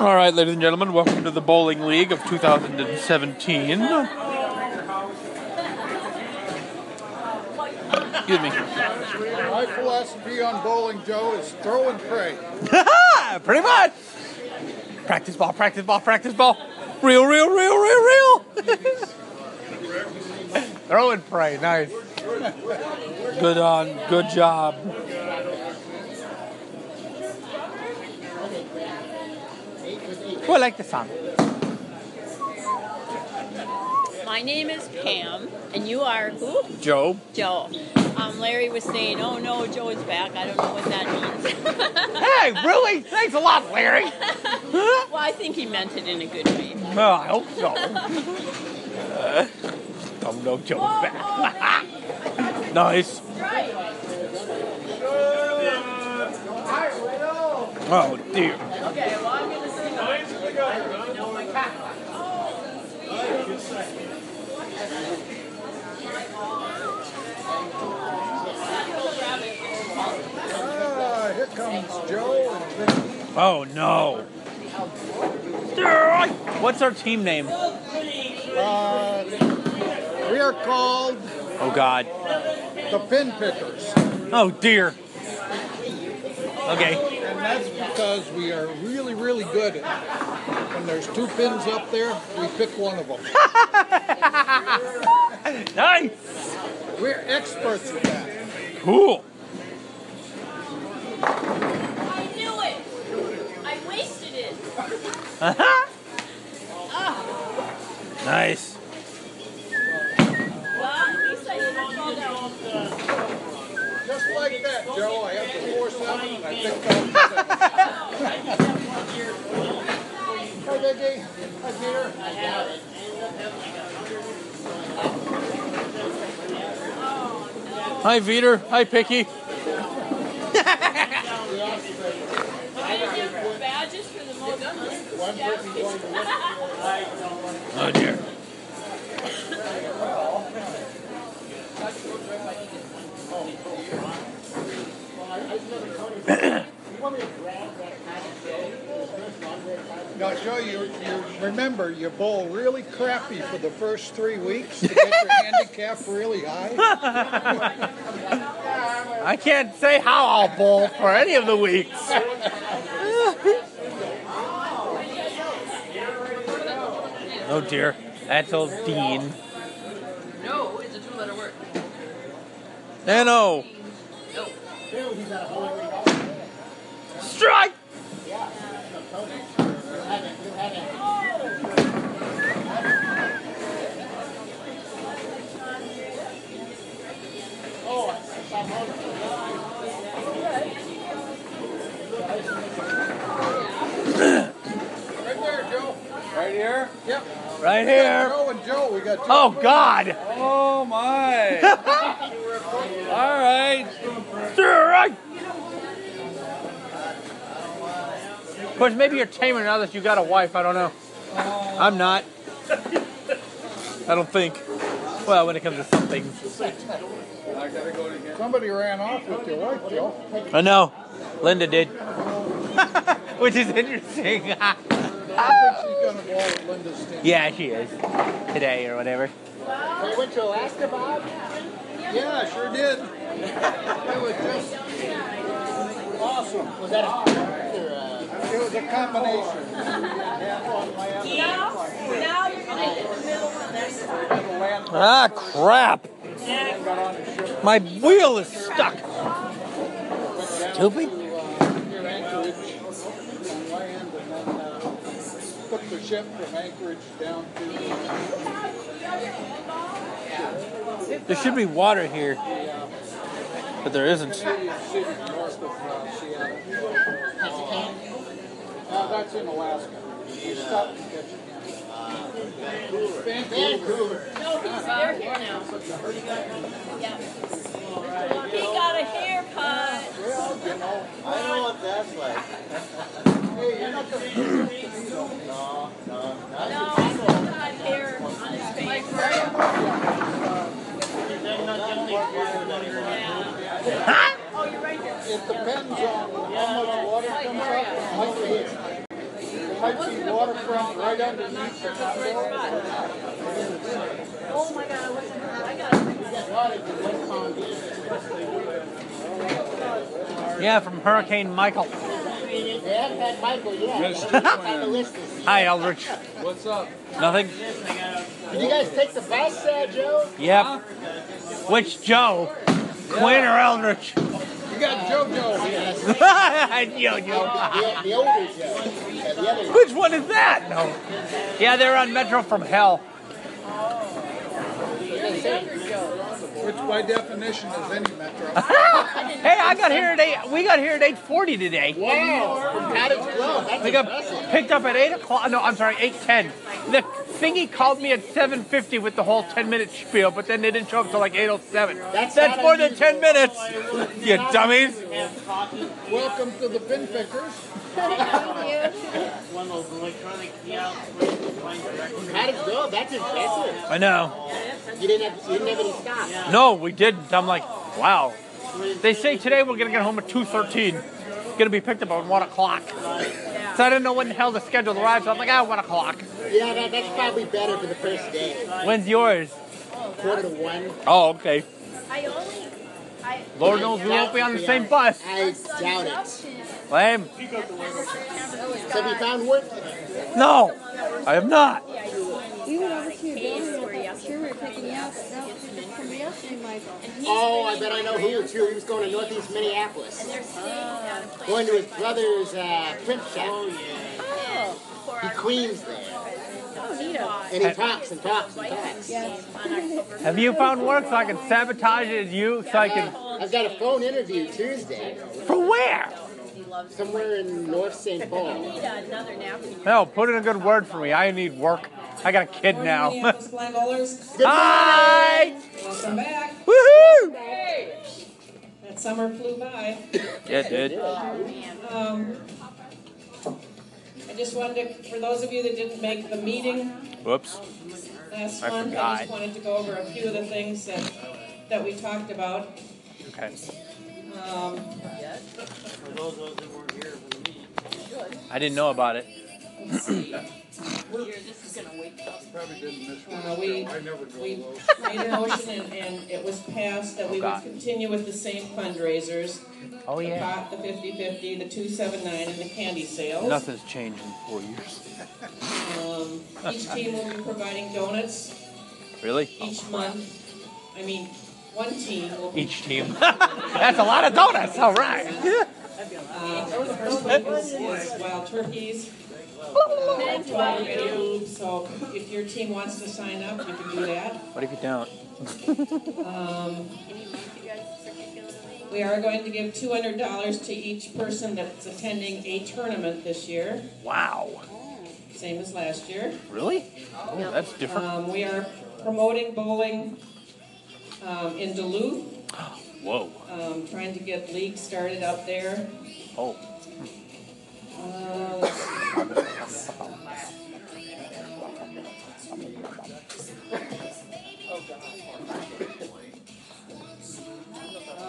All right, ladies and gentlemen, welcome to the Bowling League of 2017. Excuse me. My philosophy on bowling, Joe, is throw and pray. Pretty much. Practice ball, practice ball, practice ball. Real, real, real, real, real. Throw and pray. Nice. Good on. Good job. I like the song. My name is Pam, and you are who? Joe. Joe. Um, Larry was saying, "Oh no, Joe is back." I don't know what that means. Hey, really? Thanks a lot, Larry. well, I think he meant it in a good way. Oh, I hope so. Uh, oh no, Joe's back. nice. Oh dear. Okay, well I'm gonna sing. I know my cat. Ah, here comes Joe and Vicky. Oh no. What's our team name? Uh, we are called Oh God. the Pin Pickers, Oh dear. Okay. and that's because we are really, really good at when there's two pins up there, we pick one of them. Nice. We're experts at that. Cool. I knew it. I wasted it. Uh-huh. Ah. nice. Well, at least I didn't fall down. Just like that, Joe. I have the four seven, I picked up. Hi, Vicky. Hi, Peter. Hi, Veter. Hi, Picky. I didn't get badges for the most. Oh dear. Now, Joe, you, you remember you bowl really crappy for the first three weeks to get your handicap really high. I can't say how I'll bowl for any of the weeks. oh dear. That's old Dean. No, it's a two-letter word. N-O. Strike! Here? Yep. Right here. Joe and Joe, we got. Oh God! Oh my! All right. Strike! Of course, maybe you're tamer now that you got a wife. I don't know. Oh. I'm not. I don't think. Well, when it comes to some things. I gotta go to Somebody ran off with your wife, Joe. I know. Linda did. Which is interesting. I think she's gonna bowl at Linda's team. yeah, she is. Today or whatever. You went to Alaska, Bob? Yeah, sure did. It was just awesome. Was that a It was a combination. Now, now you're gonna hit the middle one. That's Ah, crap. My wheel is stuck. Stupid. Near Anchorage on land and then uh, took the ship from Anchorage down to There should be water here, but there isn't. city, city north of uh, Seattle. Uh, that's in Alaska. You stop and catch it. Vancouver. No, he's they're here now. Yeah. He got a haircut. Well, I know what that's like. hey, you're not gonna Yeah. Oh, you're right. It depends on how much water comes up Pikesy waterfront right underneath. Oh my god, I got. Yeah, from Hurricane Michael. They had Michael yet. Missed but you, he's on the man. list this Hi, Eldridge. What's up? Nothing? Did you guys take the bus, uh, Joe? Yep. Which Joe? Quinn or Eldridge? You got Joe Joe. Yo, yo. The, the older Joe. Yeah, the other Which one is that? No. Yeah, they're on Metro from Hell. Which by definition is any metro. Hey, I got here at eight. We got here at eight forty today. Wow, from Cottage Grove. That's We got impressive. picked up at eight o'clock. No, I'm sorry, eight ten. The thingy called me at seven fifty with the whole ten minute spiel, but then they didn't show up till like eight oh seven. That's That's more than ten minutes. You dummies. Welcome to the bin pickers. Cottage Grove. That's impressive. I know. You didn't have you didn't have any stops. No, we didn't. I'm like, wow. They say today we're gonna get home at two thirteen. Gonna be picked up at one o'clock. So I didn't know when the hell the schedule arrived. So I'm like, ah, one o'clock. Yeah, that, that's probably better for the first day. When's yours? Quarter to one. Oh, okay. I only, I. Lord knows we won't be on the same bus. I doubt it. Lame. So have you found work? No, I have not. We went over to your building. I'm sure we were picking you up. That was somebody else named Michael. Oh, I bet I know who too. He was going to Northeast Minneapolis. Going to his brother's uh, print shop. oh yeah He cleans there. Oh, Nito. And he talks and talks and talks. Have you found work so I can sabotage it as you so I can. I've got a phone interview Tuesday. For where? Somewhere in North St. Paul. Another napkin. No, put in a good word for me. I need work. I got a kid now. Minneapolis Glen Bowlers, Hi! welcome back. Woohoo! That summer flew by. Yeah, it did. Um, I just wanted to, for those of you that didn't make the meeting Whoops. last I month, I forgot. just wanted to go over a few of the things that, that we talked about. Okay. Um, I didn't know about it. let's see. Probably didn't miss Uh, one. we, I never go we low. made a motion and, and it was passed that we would God. continue with the same fundraisers. Oh, The yeah. pot, the fifty-fifty, the two-seven-nine, and the candy sales. Nothing's changed in four years. Um, each team will be providing donuts Really? each month. I mean, one team. Each team. That's a lot of donuts. All right. Uh, the first week is, is wild turkeys. So if your team wants to sign up, you can do that. What if you don't? Um, we are going to give two hundred dollars to each person that's attending a tournament this year, Wow. same as last year. Really? Oh, that's different. Um, we are promoting bowling um, in Duluth, Whoa. um, trying to get leagues started out there. Oh. Uh.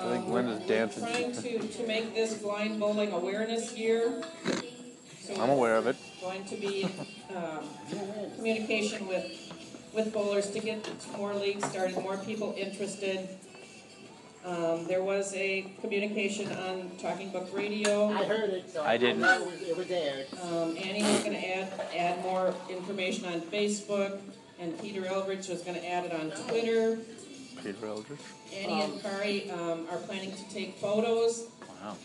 I think Linda's dancing. Trying to, to make this blind bowling awareness year. So I'm aware of it. Going to be um, communication with, with bowlers to get more leagues started, more people interested. Um, there was a communication on Talking Book Radio. I heard it, so I didn't. know it was, it was aired. Um, Annie was gonna add, add more information on Facebook, and Peter Eldridge was gonna add it on Twitter. Peter Eldridge. Annie and Kari, um, are planning to take photos Wow.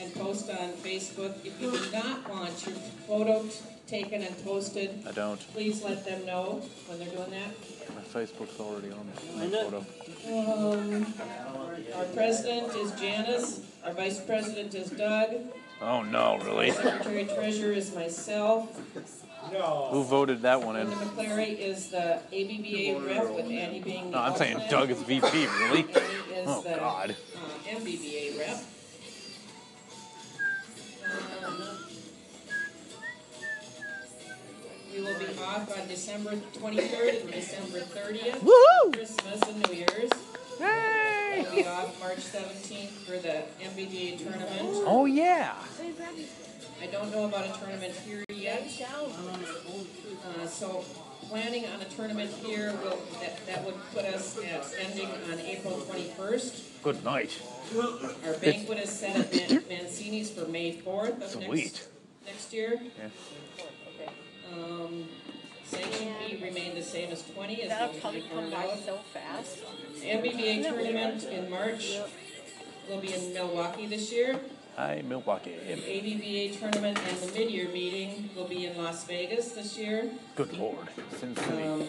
and post on Facebook. If you do not want your photo t- taken and posted, I don't. please let them know when they're doing that. My Facebook's already on my photo. Um, our president is Janice, our vice president is Doug, Oh no, really? secretary treasurer is myself. No. Who voted that one in? Linda McClary is the ABBA rep with Annie being the No, I'm saying alternate. Doug is VP. Really? Annie is Oh the God. uh, MBBA rep. We will be off on December twenty-third and December thirtieth. Woohoo! Christmas and New Year's. Hey! We'll be off March seventeenth for the MBBA tournament. Oh yeah. I don't know about a tournament here yet. Uh, so planning on a tournament here will, that, that would put us at ending on April twenty-first. Good night. Our banquet is set at Man- Mancini's for May fourth of Sweet. next, next year. Yeah. Um, sanction fee remained the same as twenty, as That'll we probably come found by out. so fast. MBBA tournament in March will be in Milwaukee this year. Hi, Milwaukee. ABBA tournament and the mid-year meeting will be in Las Vegas this year. Good lord. Sin City. Um,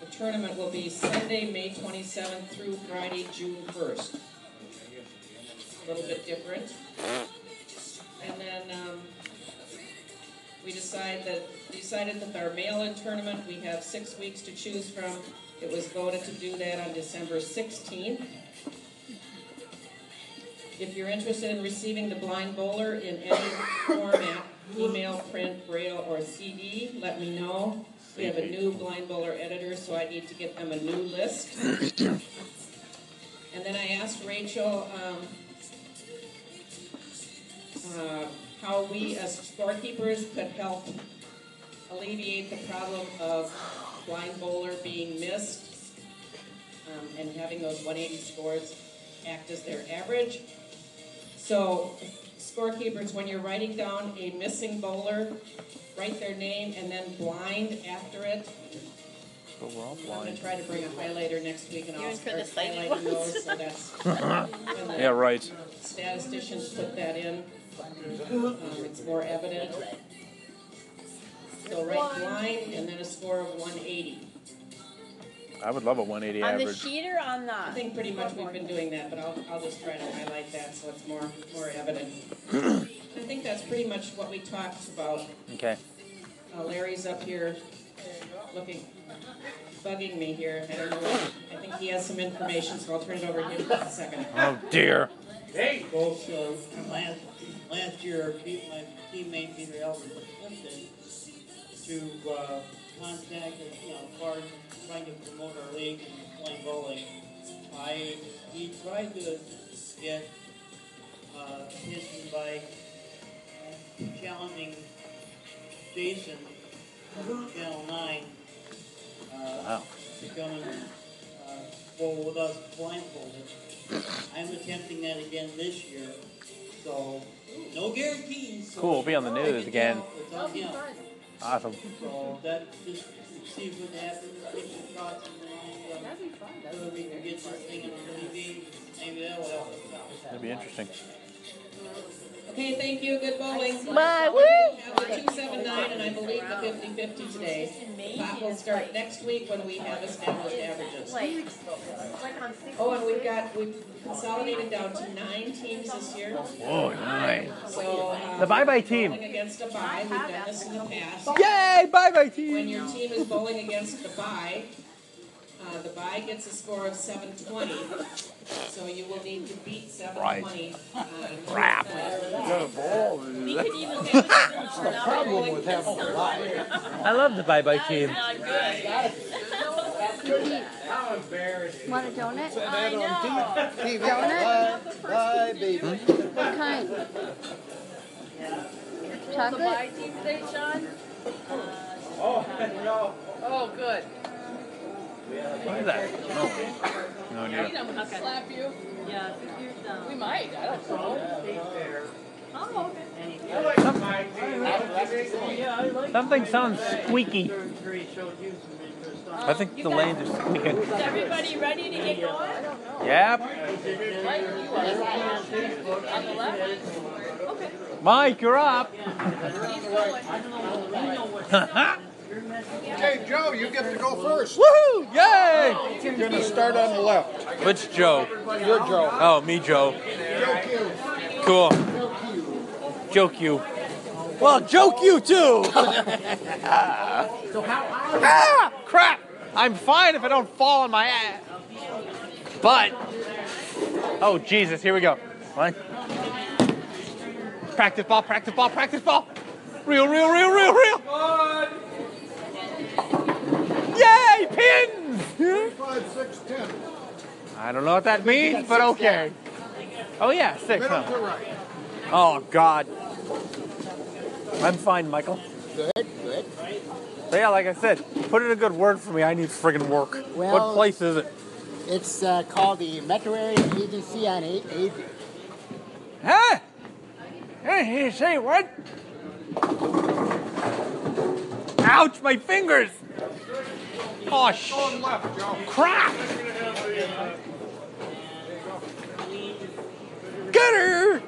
the tournament will be Sunday, May twenty-seventh through Friday, June first. A little bit different. And then, um, we decide that, decided that our mail-in tournament, we have six weeks to choose from. It was voted to do that on December sixteenth. If you're interested in receiving the blind bowler in any format, email, print, braille, or CD, let me know. We have a new blind bowler editor, so I need to get them a new list. And then I asked Rachel, um, uh, how we as scorekeepers could help alleviate the problem of blind bowler being missed, um, and having those one eighty scores act as their average. So scorekeepers, when you're writing down a missing bowler, write their name and then blind after it. But we're all blind. I'm gonna try to bring a highlighter next week and I'll start highlighting ones. those, so that's. the Yeah, right. Statisticians put that in, um, it's more evident. So write blind and then a score of one eighty. I would love a 180 On the average. sheet or on I think pretty much we've been doing that, but I'll, I'll just try to highlight that so it's more, more evident. I think that's pretty much what we talked about. Okay. Uh, Larry's up here looking, bugging me here. I don't know, what- I think he has some information, so I'll turn it over to him in a second. Oh dear. Hey, folks, uh, last, last year, my teammate Peter Elton was tempted to, uh, contact, you know, as trying to promote our league and playing bowling. I, he tried to get, uh, attention by challenging Jason from Channel Nine, uh, Wow. to come and, uh, bowl with us blindfolded. I'm attempting that again this year, so no guarantees. so Cool, we'll be on the news again. tell It's on him. Awesome. So that, just see what happens, get some thoughts in mind, whether we can get this thing on TV, maybe that will help us out. That'd be interesting. Okay, thank you, good bowling. Bye, woo! Have the two seven nine and I believe the fifty fifty today. The pot will start next week when we have established averages. Like, like on six. Oh, and we've got, we've consolidated down to nine teams this year. Whoa, nice. So, uh, The bye-bye team. Bowling against a bye, we've done this in the past. Yay! Bye bye team. When your team is bowling against the bye, uh, the bye gets a score of seven twenty. So you will need to beat seven twenty. Crap. We could even have it not Problem with having a lie. I love the bye bye team. not good. Want a donut? I know. TV. Donut? Bye, bye, baby. What kind? The Chocolate? bye team today, Sean? Oh, no. Oh, good. What is that? No. No, dear. I'm gonna slap you. Yeah, you're dumb. We um, might, I don't know. Oh, okay. Something sounds squeaky. Uh, I think the lanes are squeaking. Is everybody ready to get going? Yep. Like you are. On the left? Okay. Mike, you're up. Okay, Joe, you get to go first. Woohoo! Yay! You're gonna start on the left. Which Joe? You're Joe. Oh, me, Joe. Joe Q. Cool. Joke you. Well, joke you too. ah, crap! I'm fine if I don't fall on my ass. But, oh Jesus, here we go. One. Practice ball, practice ball, practice ball. Real, real, real, real, real. Yay, pins! Five, six, ten. I don't know what that means, but okay. Oh yeah, six, Middle huh? right. Oh God. I'm fine, Michael. Good, good. So yeah, like I said, put in a good word for me. I need friggin' work. what place is it? It's uh, called the Metro Area Agency on A- Adrian. Huh? Hey, you say what? Ouch, my fingers! Oh, sh- Going left, Joe. crap! Get her!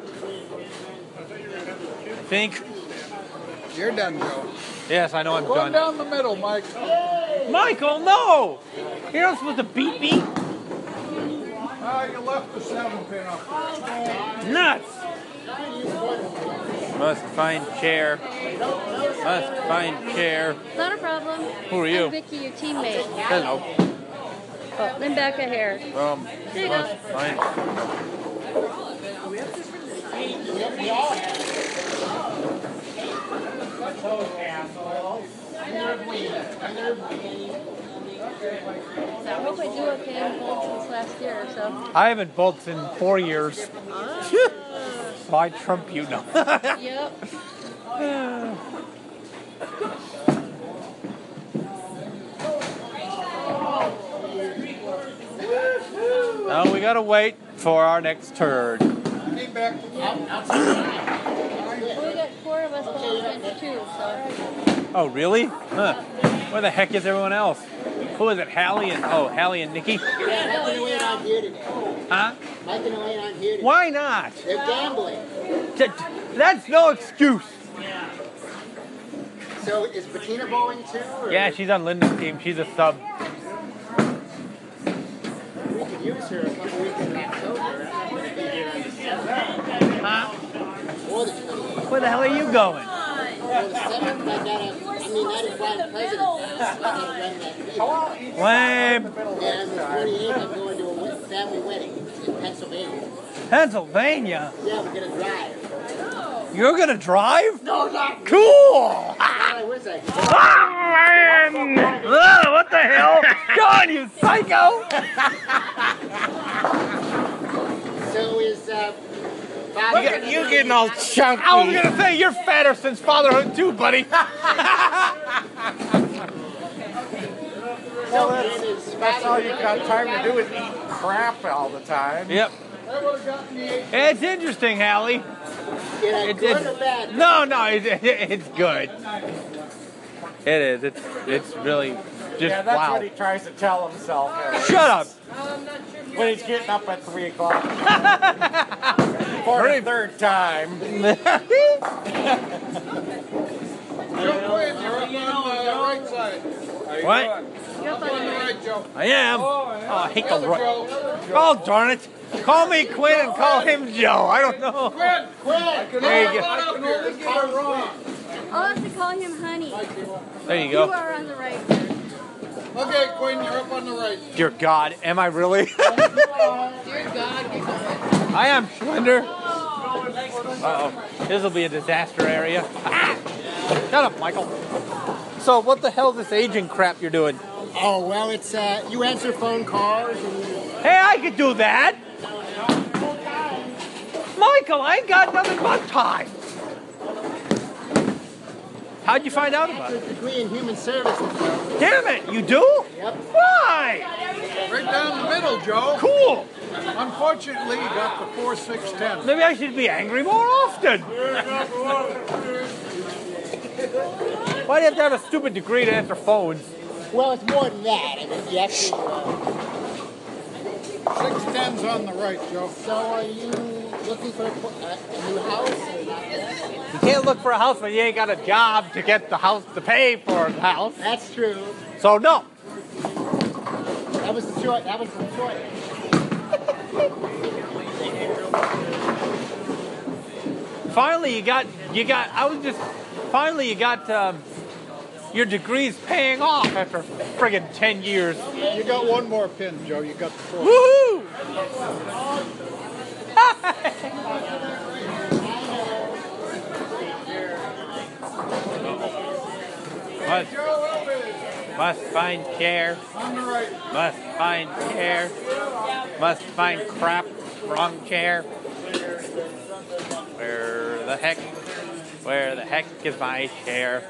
Think. You're done, Joe. Yes, I know I'm Going done. down the middle, Mike. Michael, no! You're not supposed to beat me. Ah, you left the seven pin up. Nuts! Must find chair. Must find chair. Not a problem. Who are you? I'm Vicky, your teammate. Hello. Oh, then back a hair. Um, There you go. must find. I hope I do okay in since last year so. I haven't bolted in four years. so I trump you now. Yep. now we gotta wait for our next turd. Came back. Well, we got four of us gold bench too, so. Oh, really? Huh. Where the heck is everyone else? Who is it? Hallie and oh, Hallie and Nikki? Yeah, Mike and Elaine aren't here today. Huh? Mike and Elaine aren't here today. Why not? They're gambling. That's no excuse. So is Bettina bowling too? Or Yeah, she's on Linda's team. She's a sub. We could use her a couple weeks in October. I'm going to be here on the 7th Huh? or the 28th. Where the hell are you going? Lame. And on the 28th, I'm going to a wed- family wedding in Pennsylvania. Pennsylvania. Yeah, we're to drive. You're gonna drive? No, not Cool. Wish Ah, man! Ugh, what the hell? Go on, you psycho! So is, uh, Father Look at you getting all chunky. I was gonna say you're fatter since fatherhood too, buddy. So is That's all you've got time to do is eat crap all the time. Yep. I would have gotten the. It's interesting, Hallie. in a It, good it- or bad? no, no, it, it, it's good. It is. It's it's really just Yeah, that's wow. what he tries to tell himself. Harry. Shut up. When he's getting up at 3 o'clock. For the third time. Joe Quinn, you're up on the right side. what? Up On on the the right. right, Joe. I am. Oh, oh I hate the Other right. Joe. Oh darn it! Call me Quinn and call him Joe. I don't know. Quinn, Quinn. There you go. I can only get it wrong. I'll have to call him honey. There you You go. are on the right. Okay, Quinn, you're up on the right. Dear God, am I really? Dear God, you're going. I am Schwender. Uh oh. This will be a disaster area. Ah! Shut up, Michael. So, what the hell is this aging crap you're doing? Oh, well, it's, uh, you answer phone calls and Hey, I could do that. Michael, I ain't got nothing but time. How'd you find out about it? degree in human services. Damn it, you do? Yep. Why? Right down the middle, Joe. Cool. Unfortunately, you got the four six ten. Maybe I should be angry more often. Why do you have to have a stupid degree to answer phones? Well, it's more than that. I mean, you actually, Six tens on the right, Joe. so are you looking for a, uh, a new house or? You can't look for a house when you ain't got a job to get the house to pay for the house. That's true. So no. That was the choice. That was the choice. Finally, you got you got. I was just finally you got um, your degrees paying off after friggin' ten years. You got one more pin, Joe. You got the four. Woohoo! must, must find chair. On the right. Must find chair. Must find crap. Wrong chair. Where the heck? Where the heck is my chair?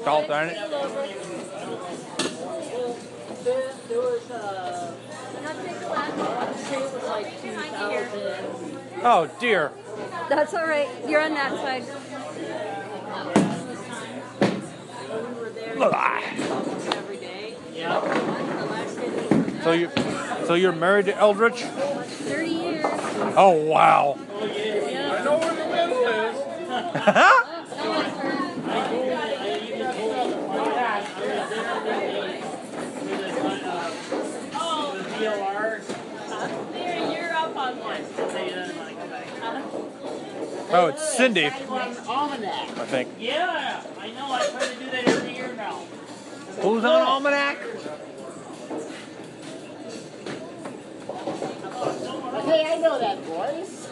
Oh, Salt, darn it. There, there was, uh, I want to say it was like 2000. Oh dear. That's all right. You're on that side. We were there Ugh. almost every day. Yeah. The last day that we were there, So you, so you're married to Eldridge? 30 years. Oh wow. I know where the middle is. there, you're up on one. Oh, it's Cindy. I think. Yeah, I know, I try to do that every year now. Who's on Almanac? Hey, I know that voice.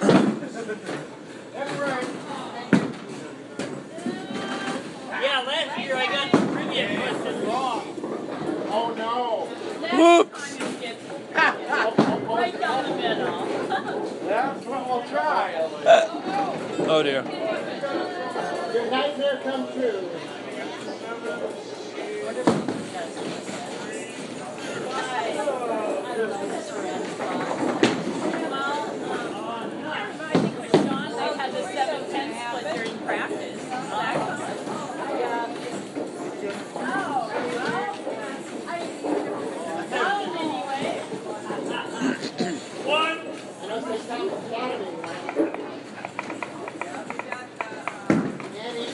Yeah, last year I got the trivia question wrong. Oh no. Whoops. That's what we'll try. Oh dear. Your nightmare come true. I think it was Sean, they had the seven ten split during practice. Yeah. Well, anyway. One. I know they sound Saturday night. Annie,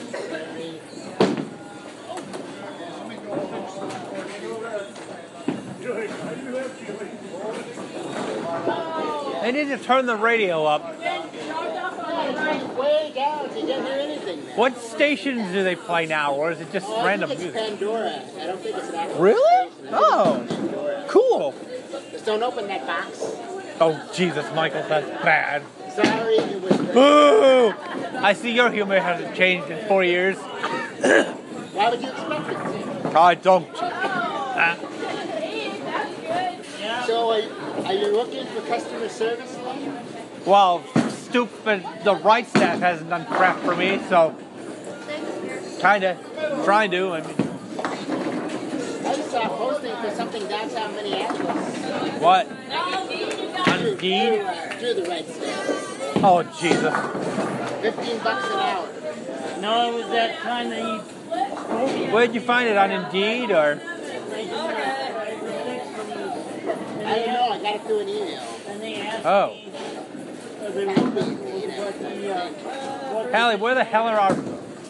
They need to turn the radio up. way down, so you can't hear anything now. What stations do they play now, or is it just Oh, random music? Pandora. I don't think it's an Really? station. I think Oh, cool. Just don't open that box. Oh Jesus, Michael, that's bad. Sorry, it was. Boo! I see your humor hasn't changed in four years. Why would you expect it to? I don't. Ah, So, are, are you looking for customer service then? well, stupid. The right staff hasn't done crap for me, so kinda trying to. I mean, I just saw a posting for something downtown Minneapolis. what? Through, Indeed. through, uh, the right staff. Oh Jesus. 15 bucks an hour. No, it was that time that you. Where'd you find it on Indeed or? I don't know, I got it through an email. And they asked Oh, me, uh, they were looking for what the, uh, Hallie, where the hell are our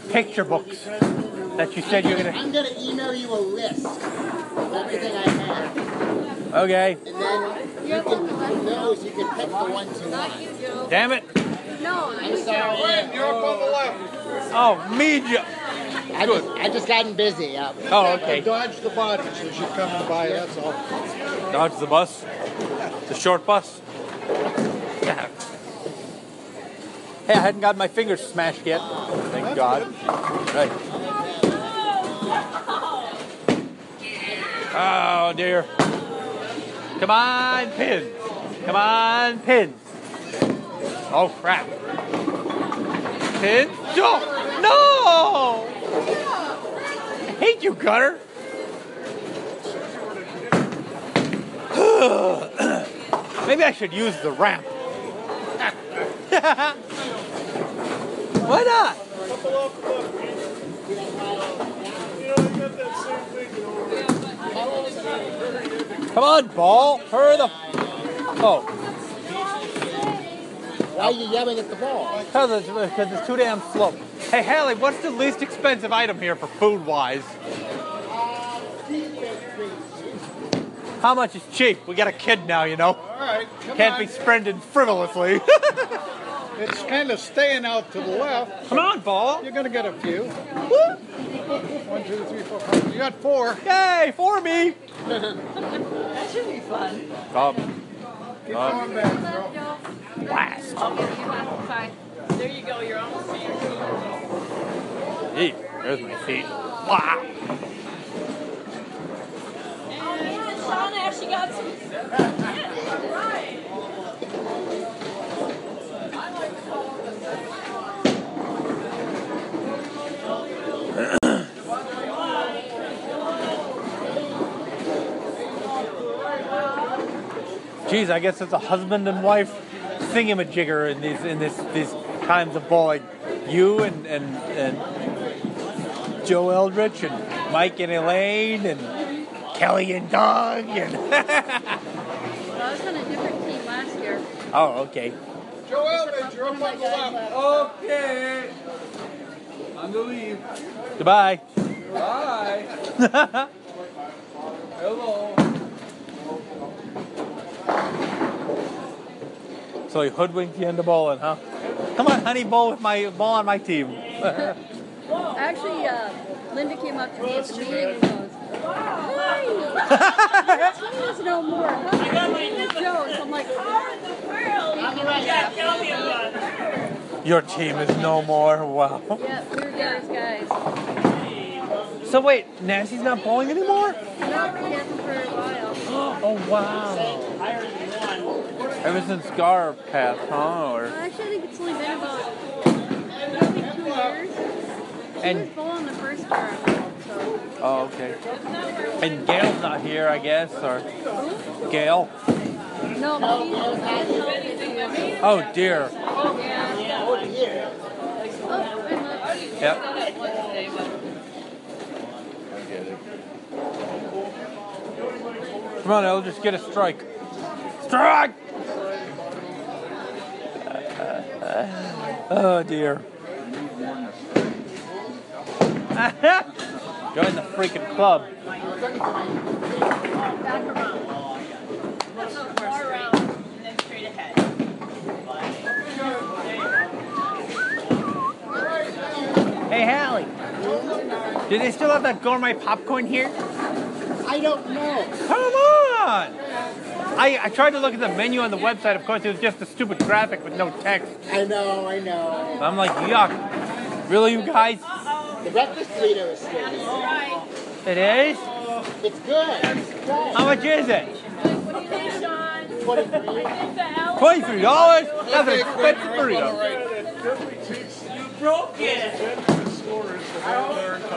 picture books that you said you're gonna? I'm gonna email you a list of everything I have. Okay. And then you can, from those, you can pick the ones you want. Damn it. No, I'm sorry. Glenn, you're up on the left. Oh, me. Ju- I just, I just gotten busy. Yeah. oh, okay. dodged the bodies as you coming by, that's all. Dodge the bus. The short bus. Yeah. Hey, I hadn't got my fingers smashed yet. Thank God. Right. Oh dear. Come on, pins. Come on, pins. Oh crap. Pins? No! No! Hate you, Gunner. Maybe I should use the ramp. Why not? Come on, ball. Hurry the. Oh, Why are you yelling at the ball? because it's, it's too damn slow. Hey, Hallie, what's the least expensive item here for food wise? How much is cheap? We got a kid now, you know. All right, come Can't on. be spending frivolously. It's kind of staying out to the left. Come on, ball. You're gonna get a few. One, two, three, four, five. You got four. Yay, for me. That should be fun. Um, Keep Um, going back, girl. blast. There you go. You're almost to your feet. Eek, there's my feet. Wow. And Shauna actually got some. Yeah, right. Geez, I guess it's a husband and wife thingamajigger in these in this these times of bowling. You and and and Joe Eldridge and Mike and Elaine and Kelly and Doug and I was on a different team last year. oh okay. Joe Eldridge, you're up on the left. Okay. On the leave. Goodbye. Bye. Hello. So he hoodwinked you into bowling, huh? Come on, honey, bowl with my bowl on my team. Actually, uh, Linda came up to me at the meeting and goes, Hi! Your team is no more. Huh? Joe. So I'm like, Thank you, Linda. Your team is no more. Wow. Yeah, we were Gary's guys. So wait, Nancy's not bowling anymore? No, he hasn't for a while. Oh wow. Higher than one. Ever since Gar passed, huh? Or Well, actually, I think it's only been about maybe two years. She And- was bowling the first I bowled, so. oh okay. And Gail's not here, I guess, or Gail. No, but he's he's. Oh dear. Yeah. Over here. Oh, look. Yep. Come on, El, just get a strike. Strike! Oh dear. Join the freaking club. Hey, Hallie. Do they still have that gourmet popcorn here? I don't know. Come on! I, I tried to look at the menu on the website. Of course, it was just a stupid graphic with no text. I know, I know. I'm like, yuck. Really, you guys? The breakfast burrito is still here. It is? It's good. How much is it? 23. $23? That's an expensive burrito. You broke it.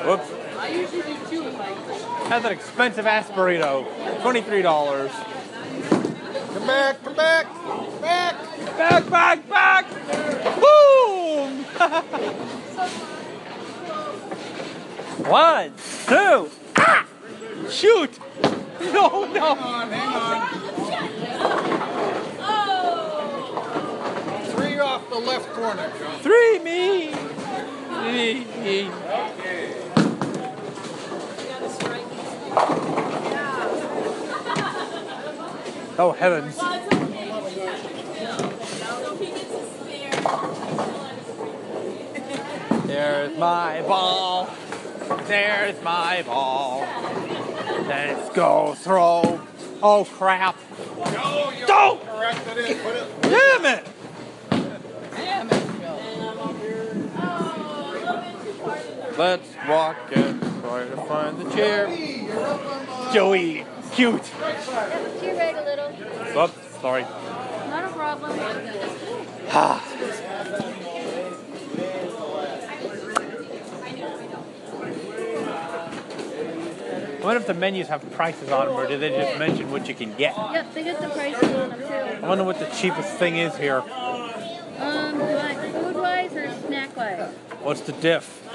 Whoops. I usually do two if I That's an expensive ass burrito. $23. Come back, come back, back. Back, back, back! Boom! One, two, ah! Shoot! No, no! hang on Three off the left corner, John. Three me! Me, me. Oh heavens. There's my ball. There's my ball. Let's go throw. Oh crap. No, you Don't! it. Put it. Damn it! Let's walk and try to find the chair. Joey, cute. Yeah, cheer bag a little. Oops, sorry. Not a problem. Ah. I wonder if the menus have prices on them, or do they just mention what you can get? Yep, they get the prices on them too. I wonder what the cheapest thing is here. Um, like food wise or snack wise? What's the diff?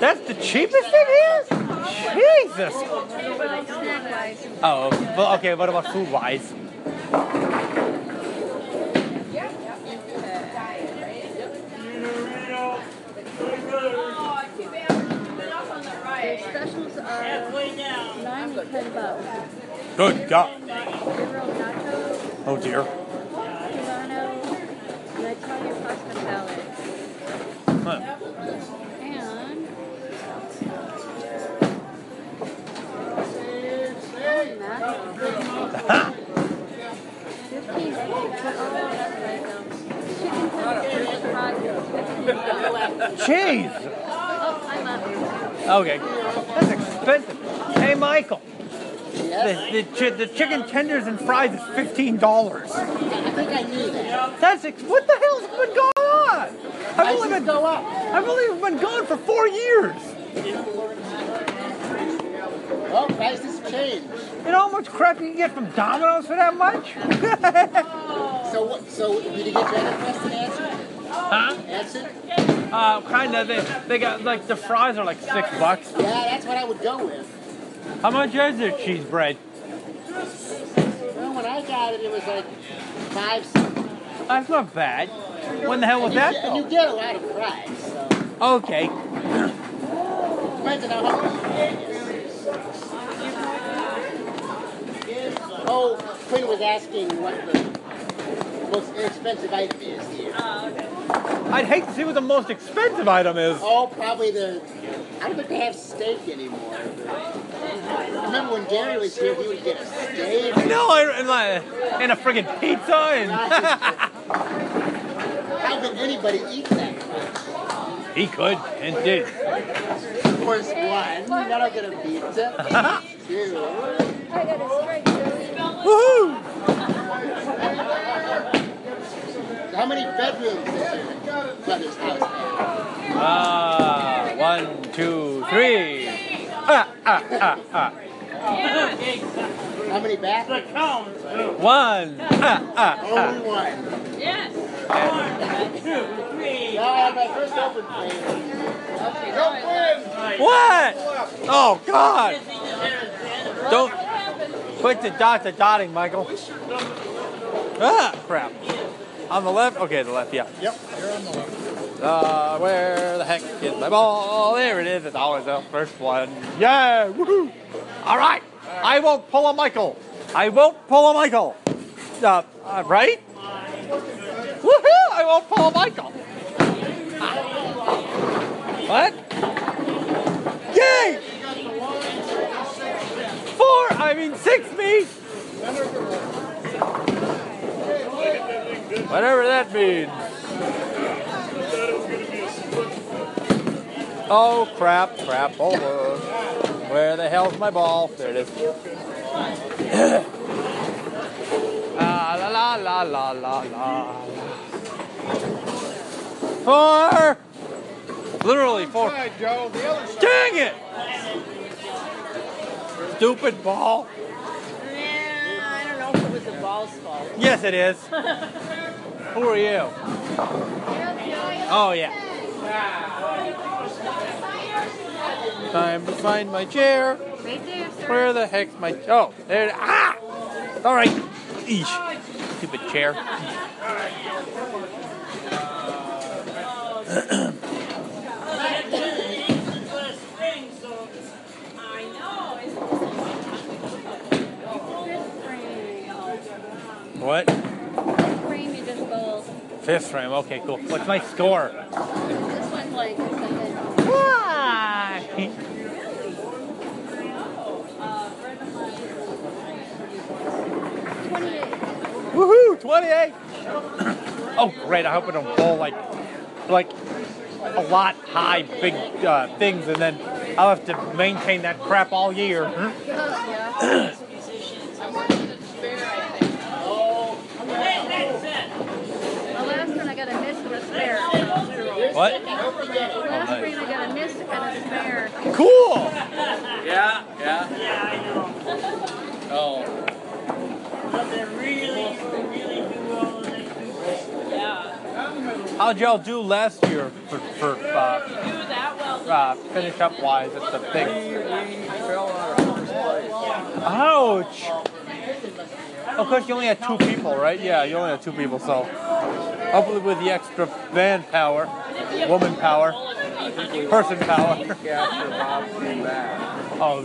That's the cheapest it is? Jesus! Oh, well, okay, what about food wise? Good God. Oh dear. Cubano, and Italian pasta salad. Huh. And oh, mackerel. Fifteen. Oh, that's right. though. Chicken tenders, fries, and fifteen. Jeez. Oh, Okay. That's expensive. Hey, Michael. The, the, the chicken tenders and fries is $15. I think I need that. That's ex- what the hell's been going on? I've only been go up. I've only been gone for four years. Well, prices change. You know how much crap you can get from Domino's for that much? So what? So did you get your other question answered? huh? Answered? Uh, kind of. They, they got like the fries are like six bucks. Yeah, that's what I would go with. How much is their cheese bread? Well, when I got it, it was like five something. That's not bad. When the hell was and that? get- and you get a lot of fries. So Okay. depends on how hungry. Oh, Quinn was asking what the most inexpensive item is here. Oh, I'd hate to see what the most expensive item is. Oh, probably the. I don't think they have steak anymore. Remember when Gary was here, he would get a steak. No, and, like, and a friggin' pizza and How could anybody eat that he could and did. Of course, one. Then I'll get a pizza. Two. I got a straight Woohoo! How many bedrooms does your brother's house? Ah, one, two, three. Ah, ah, ah, ah. How many bathrooms? One. Ah, ah, Only ah. one. Yes. No, I had my first open plane. What? Oh God! Don't quit the dot the dotting, Michael. Ah, crap. On the left? Okay, the left, yeah. Yep, you're on the left. Uh, where the heck is my ball? There it is. It's always the first one. Yeah, woohoo! All right, I won't pull a Michael. I won't pull a Michael. Uh, uh, right? Woohoo! I won't pull a Michael. What? Yay! Four, I mean six me. Whatever that means. Oh crap, crap, over. Where the hell's my ball? There it is. ah, la la la la la la. Four! Literally four. Side, Joe. The other side. Dang it! Stupid ball. Yeah, I don't know if it was the ball's fault. Yes, it is. Who are you? Oh, yeah. Time to find my chair. Right there, sir. Where the heck's my. Chair? Oh, there. Ah! All right. Eesh. Stupid chair. What? Frame you just bowls. Fifth frame. Okay, cool. What's my score? This one's like, Why? twenty-eight. Woohoo! 28! oh, great. I hope I don't bowl like, like a lot high, big uh, things, and then I'll have to maintain that crap all year. The last one I got a miss and a spare. What? The last nice. I got a miss and a spare. Cool! Yeah, yeah. Yeah, I know. Oh. But they really, really do all the. Yeah. How'd y'all do last year for, for uh, well. uh, finish up wise at the thing? We fell out of first place. Ouch! Of course, you only had two people, right? Yeah, you only had two people, so hopefully with the extra manpower, woman power, person power. After Bob came back. Oh,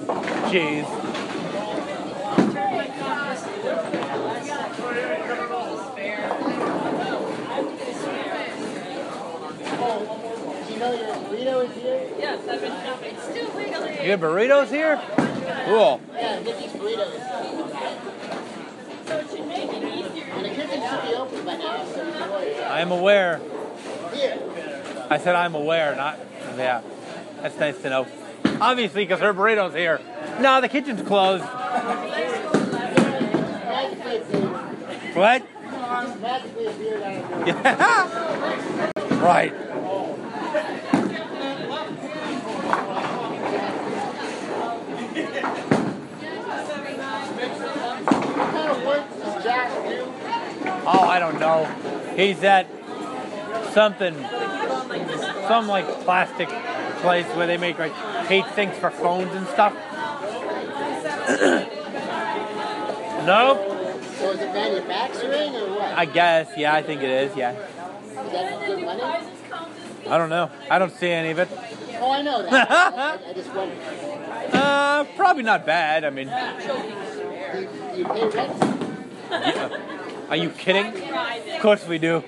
jeez. Do you know your here? Yes, I've been shopping. It's still legal. You have burritos here? Cool. Yeah, Nikki's burritos. So it should make it easier. And the kitchen it. I'm aware. I said I'm aware, not yeah. That's nice to know. Obviously, because her burrito's here. No, the kitchen's closed. What? Yeah. right. Oh, I don't know. He's at something, some like plastic place where they make like paint things for phones and stuff. nope. So is it manufacturing or what? I guess. Yeah, I think it is. Yeah. Is that good money? I don't know. I don't see any of it. Oh, I know that. I, I just wonder. Uh, probably not bad. I mean, Do you, do you pay rent? yeah. Are you kidding? Of course we do.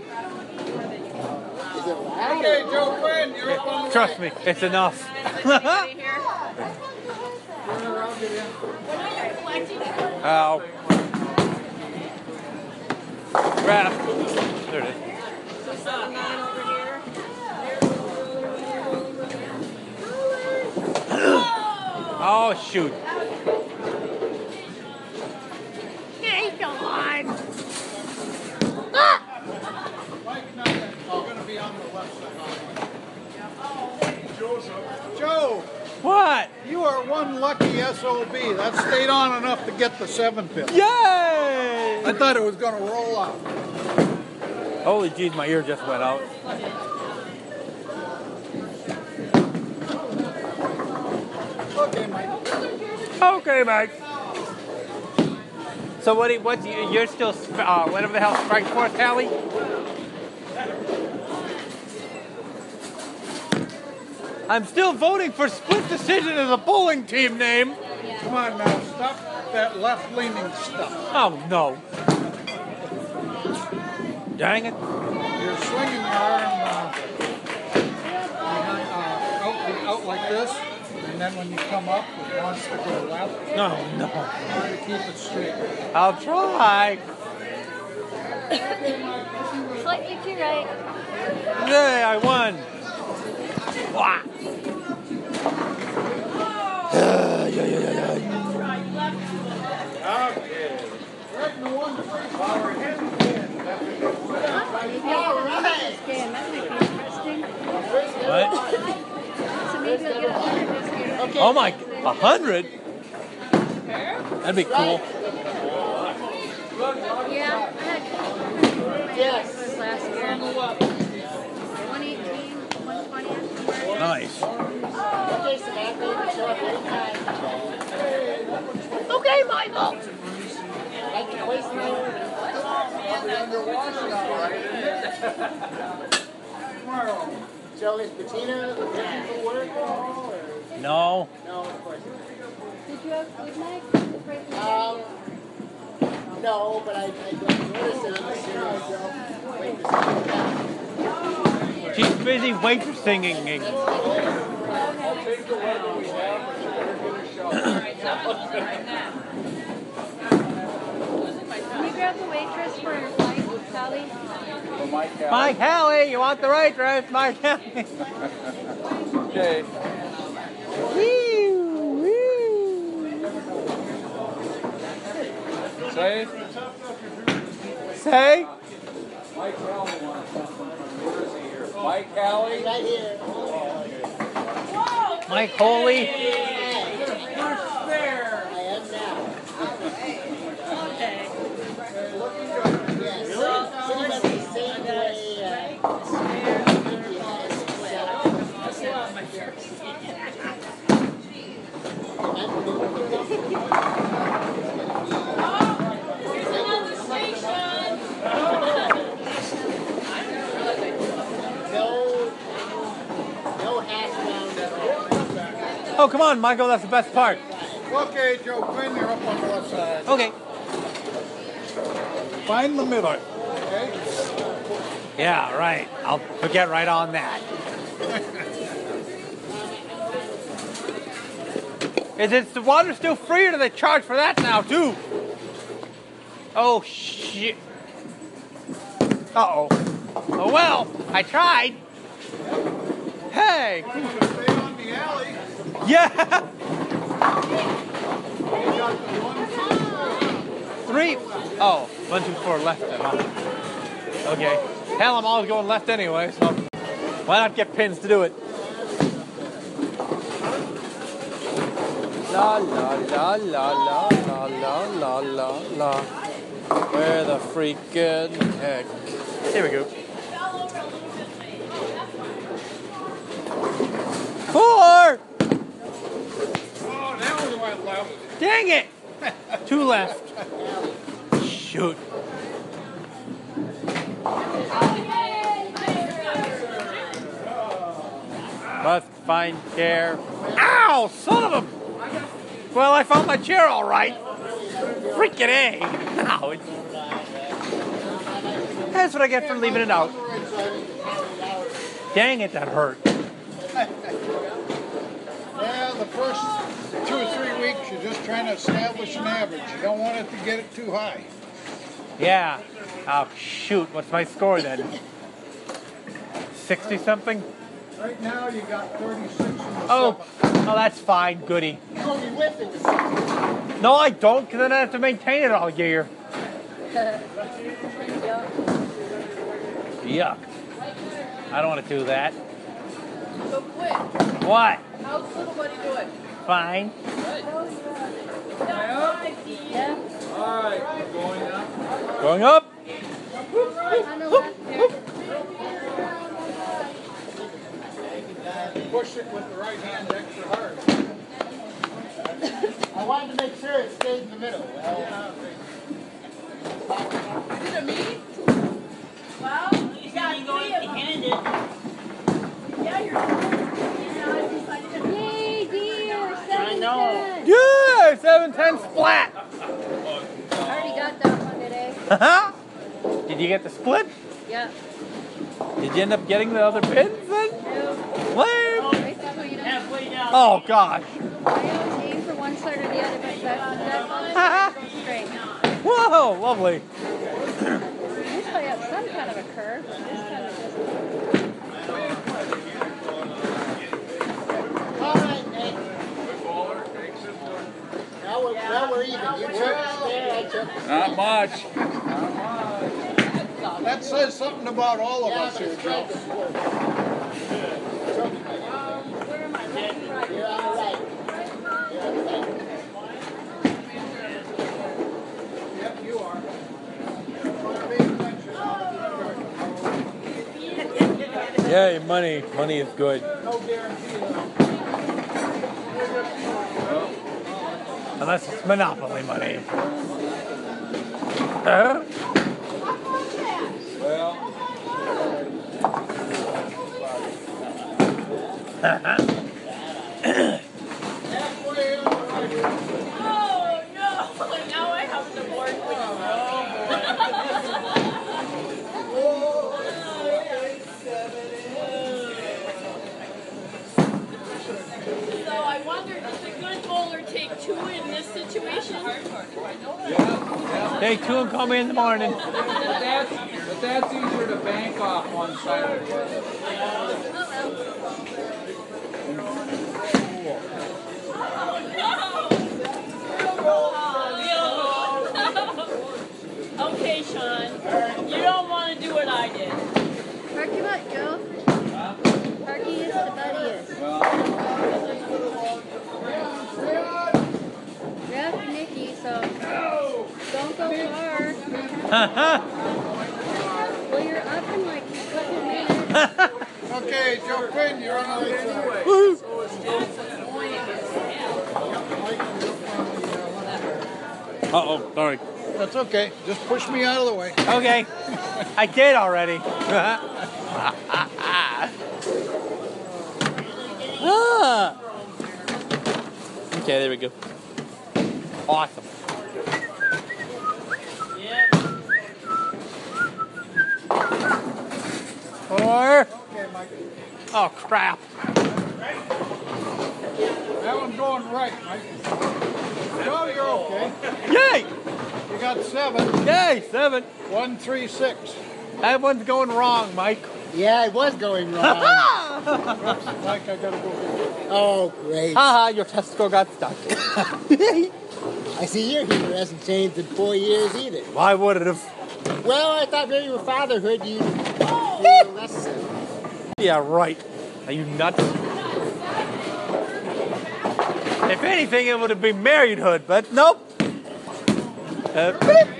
Okay, Joe Quinn, you're up on Trust me, it's enough. Ow. Grab. There it is. Oh shoot. Hey, come on. You're gonna be on the left side. Joseph. Joe, What? you are lucky SOB. That stayed on enough to get the seven pin. Yay! I thought it was gonna roll out. Holy jeez, my ear just went out. Okay, Mike. Okay, Mike. So what? do you- What's you- you're still uh, whatever the hell strike force, Hallie? I'm still voting for split decision as a bowling team name. Come on now, stop that left-leaning stuff. Oh no! Dang it! You're swinging your arm uh, behind, uh, out, out like this, and then when you come up, it wants to go left. No, no. Try to keep it straight. I'll try. Slightly to your right. Yay! I won. What? Oh my, a hundred? That'd be cool. Yeah, I had yes. last year. Nice. Okay, Michael. So is Bettina looking for No. No, of course not. Did you have good night? Um, no, but I, I noticed it on the busy waitress singing. Can you grab the waitress for Mike, Sally? For Mike Cal. Mike Hallie, you want the waitress? Mike Hallie. Okay. Woo, woo. Say. Say? Mike Callie wants something. Where is he here? Mike Callie? Right here. Oh, Mike Holy. I am now. Yes. Pretty much the same way. Uh, India has it set up. No, no hash browns at all. Oh, come on, Michael, that's the best part. Okay, Joe Quinn, you're up on the left side. Okay. Find the middle. Okay? Yeah, right. I'll get right on that. Is it the water still free or do they charge for that now too? Oh shit. Uh oh. Oh well, I tried. Hey. Yeah. Three. Oh, one, two, four left then, huh? Okay. Hell, I'm always going left anyway, so why not get pins to do it? La la la la la la la la la la. Where the freaking heck? Here we go. Four! My left. Dang it! Two left. Shoot. Must find chair. Ow! Son of a. Well, I found my chair all right. Freaking A. Ow. it- That's what I get for leaving it out. Dang it, that hurt. Yeah, the first two or three weeks, you're just trying to establish an average. You don't want it to get it too high. Yeah. Oh, shoot. What's my score then? 60 something? Right now, you got 36 Oh, seventh. oh, that's fine. Goody. You only whip it. No, I don't, because then I have to maintain it all year. Yuck. I don't want to do that. So quick. What? How's little buddy doing? Fine. Yeah. All right, going up. Going up. On the left there. Push it with the right hand extra hard. I wanted to make sure it stayed in the middle. Well, Is it me? Well, you got three of them. Yeah, you're. Yay, dear. Seven know. ten. Yeah, 710 splat. Already got that one today. Uh-huh. Did you get the split? Yeah. Did you end up getting the other pins then? Lame. Oh, Basically, Oh, gosh. I always aim for one side or the other, but that, that uh-huh. goes straight. Whoa, lovely. Usually I have some kind of a curve. This time it's just all right, Now we're, now we're even. You took I took Not much. That says something about all of us here, Joe. right this way. You're on the right. You're on the right. Yep, you are. Yay, money. Money is good. No guarantee of Unless it's monopoly money. Uh, Well, no! Now I have to work with So I wondered, does a good bowler take two in situation? Hey, two and call me in the morning. but that's, but that's easier to bank off one side or the other. Okay, Sean. You don't want to do what I did. Park him up, Joe. Parky is the buddiest. Yeah, Nikki, so don't go far. Well, you're up in like a couple minutes. Okay, Joe Quinn, you're on the right side. Uh oh, sorry. That's okay. Just push me out of the way. Okay. I did already. ah. Okay, there we go. Awesome. Four. Oh crap. That one's going right, Mike. Joe, you're okay. Yay! You got seven. Yay! Seven. One, three, six. That one's going wrong, Mike. Yeah, it was going wrong. Mike, I gotta go. oh, great. Haha, your test score got stuck. I see your humor hasn't changed in four years either. Why would it have? Well, I thought maybe with fatherhood you'd feel less. Yeah, right. Are you nuts? If anything, it would have been marriedhood, but nope. Uh.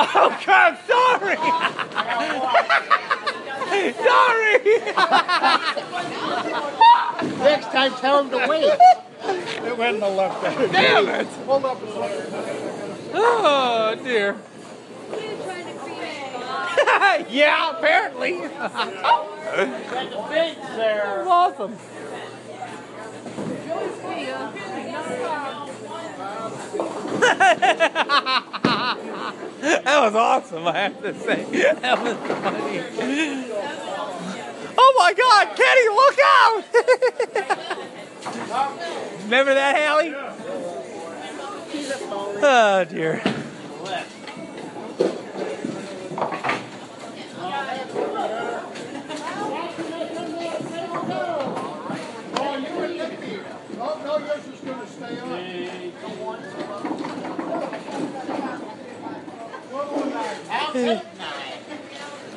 Oh crap! Sorry. sorry. Next time, tell him to wait. It went in the left hand. Damn it! Hold up a second. Oh dear. yeah, apparently. Got the fence. That's awesome. that was awesome, I have to say. That was funny. Oh my God, Kenny, look out! Remember that, Hallie? Oh dear.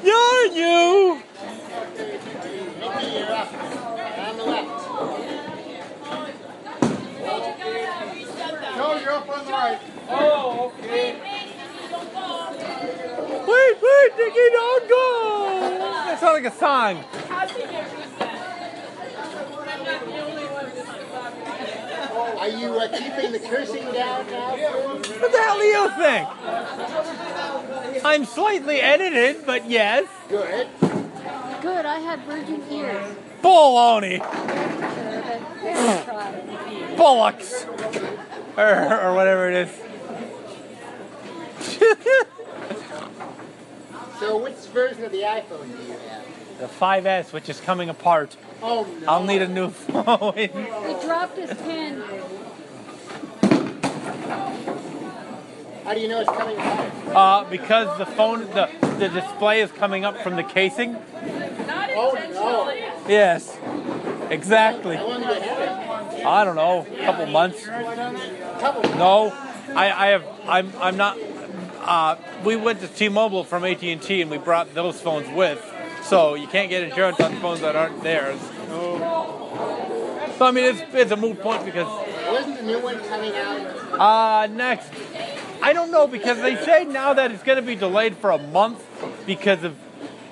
You're you! The left. Joe, you're up on the right. Oh, okay. Wait, wait, Nicky, don't go! That sounds like a song. Are you uh, keeping the cursing down now? What the hell do you think? I'm slightly edited, but yes. Good. Good, I had virgin ears. Baloney. Fair try. Bullocks. Or, or whatever it is. So, which version of the iPhone do you have? the 5S, which is coming apart. Oh no. I'll need a new phone. He dropped his pen. How do you know it's coming apart? Uh, because the phone, the, the display is coming up from the casing. Oh no. Yes, exactly. I don't know, a couple months. No, I, I have. I'm. I'm not. Uh, we went to T-Mobile from AT&T and we brought those phones with, so you can't get insurance on phones that aren't theirs. So I mean, it's it's a moot point because Wasn't the new one coming out? uh, next, I don't know because they say now that it's going to be delayed for a month because of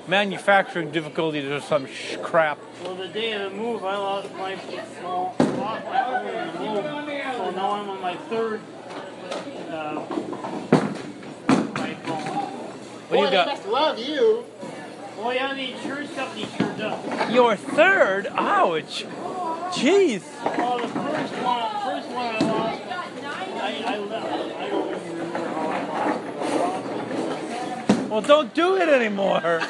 manufacturing difficulties or some sh- crap. Well, the day of the move, I lost my well, lost my phone in the move, so now I'm on my third uh, iPhone. What Boy, you got? must love you. Well, yeah, the insurance company sure does. Your third? Ouch! Jeez. Well, the first one, first one I lost, I, I left. I don't even remember how I lost Well, don't do it anymore.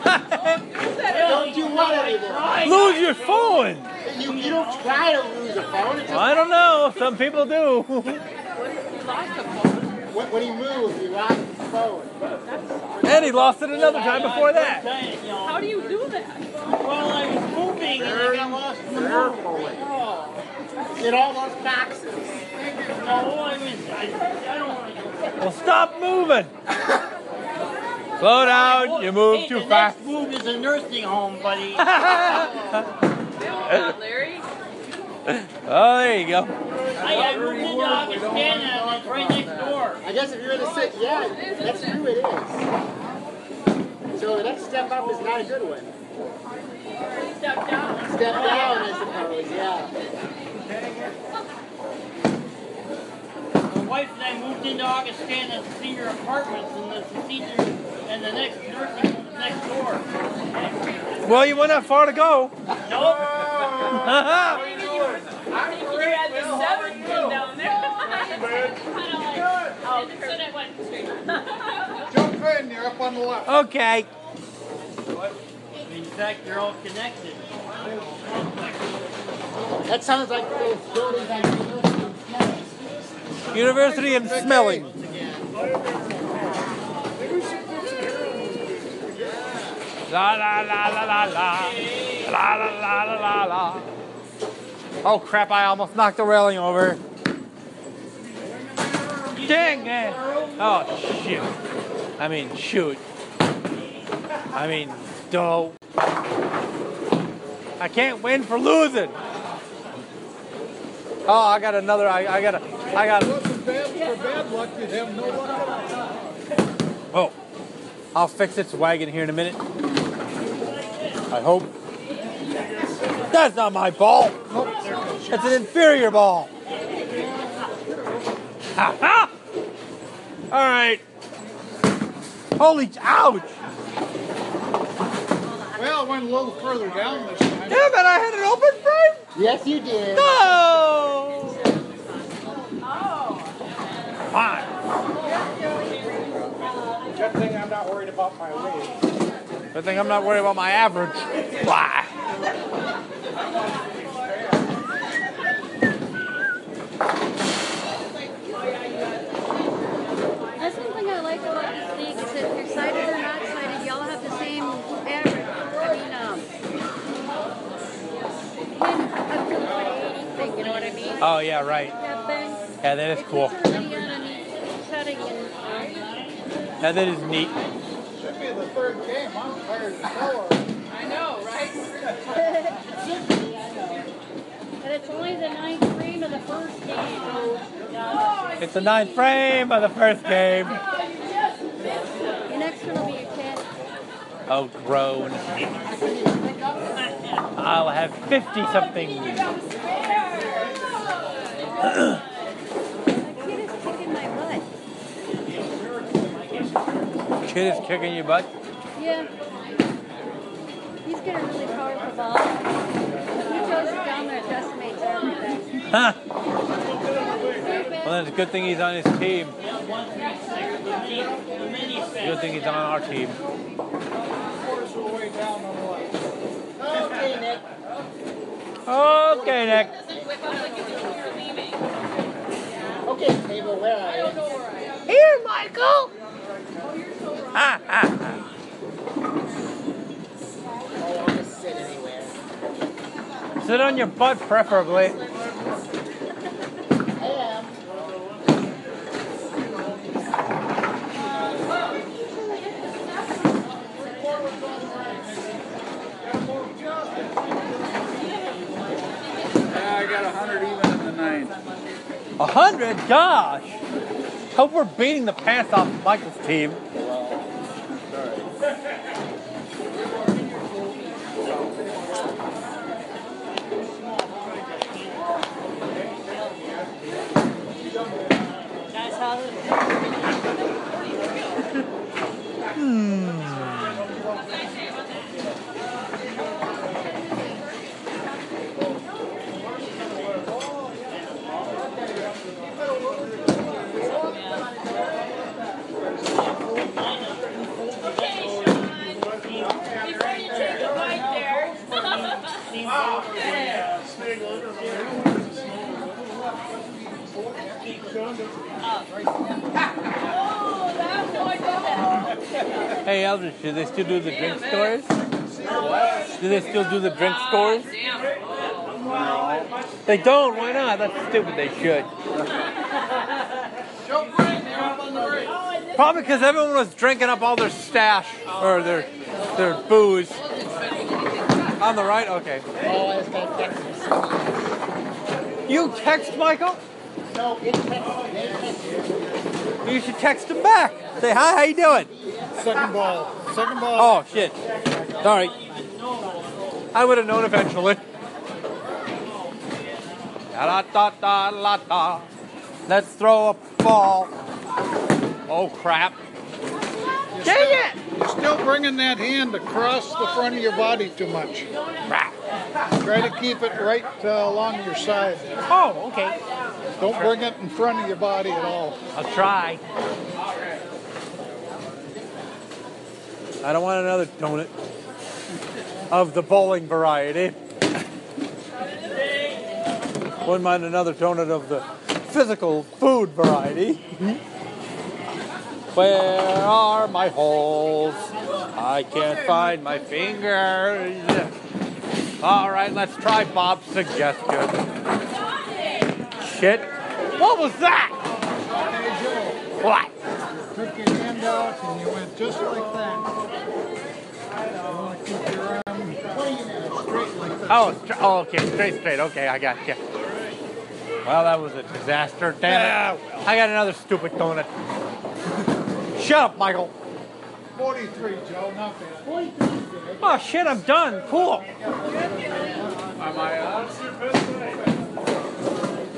Don't do what anymore? Lose your phone. You, you don't try to lose a phone. It's just I don't know. Some people do. when, when he moved, he lost his phone. and he lost it another time before that. How do you do that? Well, I was moving and I got lost in the move. Oh. In all those boxes. No, I was, I, I don't want to go. Well, stop moving. Slow down. You move hey, too the fast. next move is a nursing home, buddy. Larry? Oh, there you go. I, I moved into Augustana and it's right next door. I guess if you're in the city, yeah, that's true, it is. So the next step up is not a good one. Step down. Step down, I suppose, yeah. My wife and I moved into Augustana senior apartments and the senior and the next nursing next door. Well, you went that far to go. Nope. Uh-huh. You had the seventh one down there. Oh, so that went straight. Jump in, you're up on the left. okay. In fact, they're all connected. That sounds like those buildings on University and Snelling. La la la la la la. La la la la la la. Oh crap, I almost knocked the railing over. Dang man. Oh shoot. I mean shoot. I mean dough. I can't win for losing. Oh, I got another. I, I got a. I got. Wasn't bad for bad luck, you'd have no luck all. I'll fix its wagon here in a minute. I hope. That's not my ball. It's an inferior ball. Ha ha! All right. Holy, ouch! Well, it went a little further down this time. Damn it, I had an open frame! Yes, you did. No! Oh. Fine. Good thing I'm not worried about my weight. Good thing I'm not worried about my average. Why? That's one thing I like about this league is that if you're sighted or not sighted, y'all have the same average. I mean, um, him up to the 180 thing, you know what I mean? Oh, yeah, right. Yeah, that is cool. Yeah, that is neat. Should be the third game. I'm tired as hell already. I know, right? and it's only the ninth frame of the first game, so It's the ninth frame of the first game. the next one will be your cat. Oh, groan. I'll have 50 something. The kid is kicking my butt. Kid is kicking your butt. Yeah. He's got a really powerful ball. He throws it down there, decimates everything. Huh. Well, then it's a good thing he's on his team. Good thing he's on our team. Quarters of the way down on what? Okay, Nick. Okay, Nick. Okay, table, where are you? Here, Michael. Ha, ha, ha. Oh, I'll just sit on your butt, preferably. I. Yeah, I got a hundred even in the ninth. A hundred? Gosh. Hope we're beating the pants off Michael's team. Guys, how Hey, Eldridge, do they still do the drink scores? Do they still do the drink scores? They don't. Why not? That's stupid. They should. Probably because everyone was drinking up all their stash or their their booze. On the right. Okay. You text Michael. No. You should text him back. Say hi. How you doing? Second ball. Second ball. Oh shit. Sorry. I would have known eventually. Da da da la da. Let's throw a ball. Oh crap. You're Dang still, it! You're still bringing that hand across the front of your body too much. Crap. Try to keep it right uh, along your side. Oh, okay. Don't bring it in front of your body at all. I'll try. I don't want another donut of the bowling variety. Wouldn't mind another donut of the physical food variety. Where are my holes? I can't find my fingers. All right, let's try Bob's suggestion. Shit. What was that? What? Hand out and you went just like that. You want to keep your arm straight like that. Oh, oh, okay, straight, straight. Okay, I got you. Well, that was a disaster. Damn it. I got another stupid donut. Shut up, Michael. Forty-three, Joe, not bad. Oh shit, I'm done. Cool. Am I up?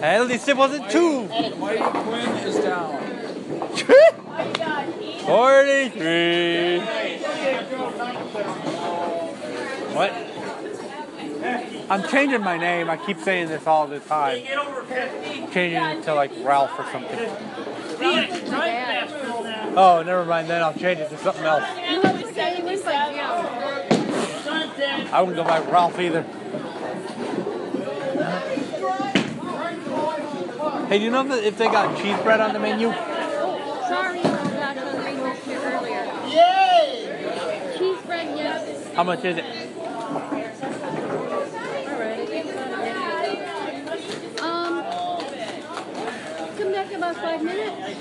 At least it wasn't two. Mighty Quinn is down. 43. What? I'm changing my name. I keep saying this all the time. Changing it to like Ralph or something. Oh, never mind then. I'll change it to something else. I wouldn't go by Ralph either. Hey, do you know if they got cheese bread on the menu? Sorry, I forgot to this here earlier. Yay! Cheese bread, yes. How much is it? Alright, I think about it yesterday. Um, in about five minutes.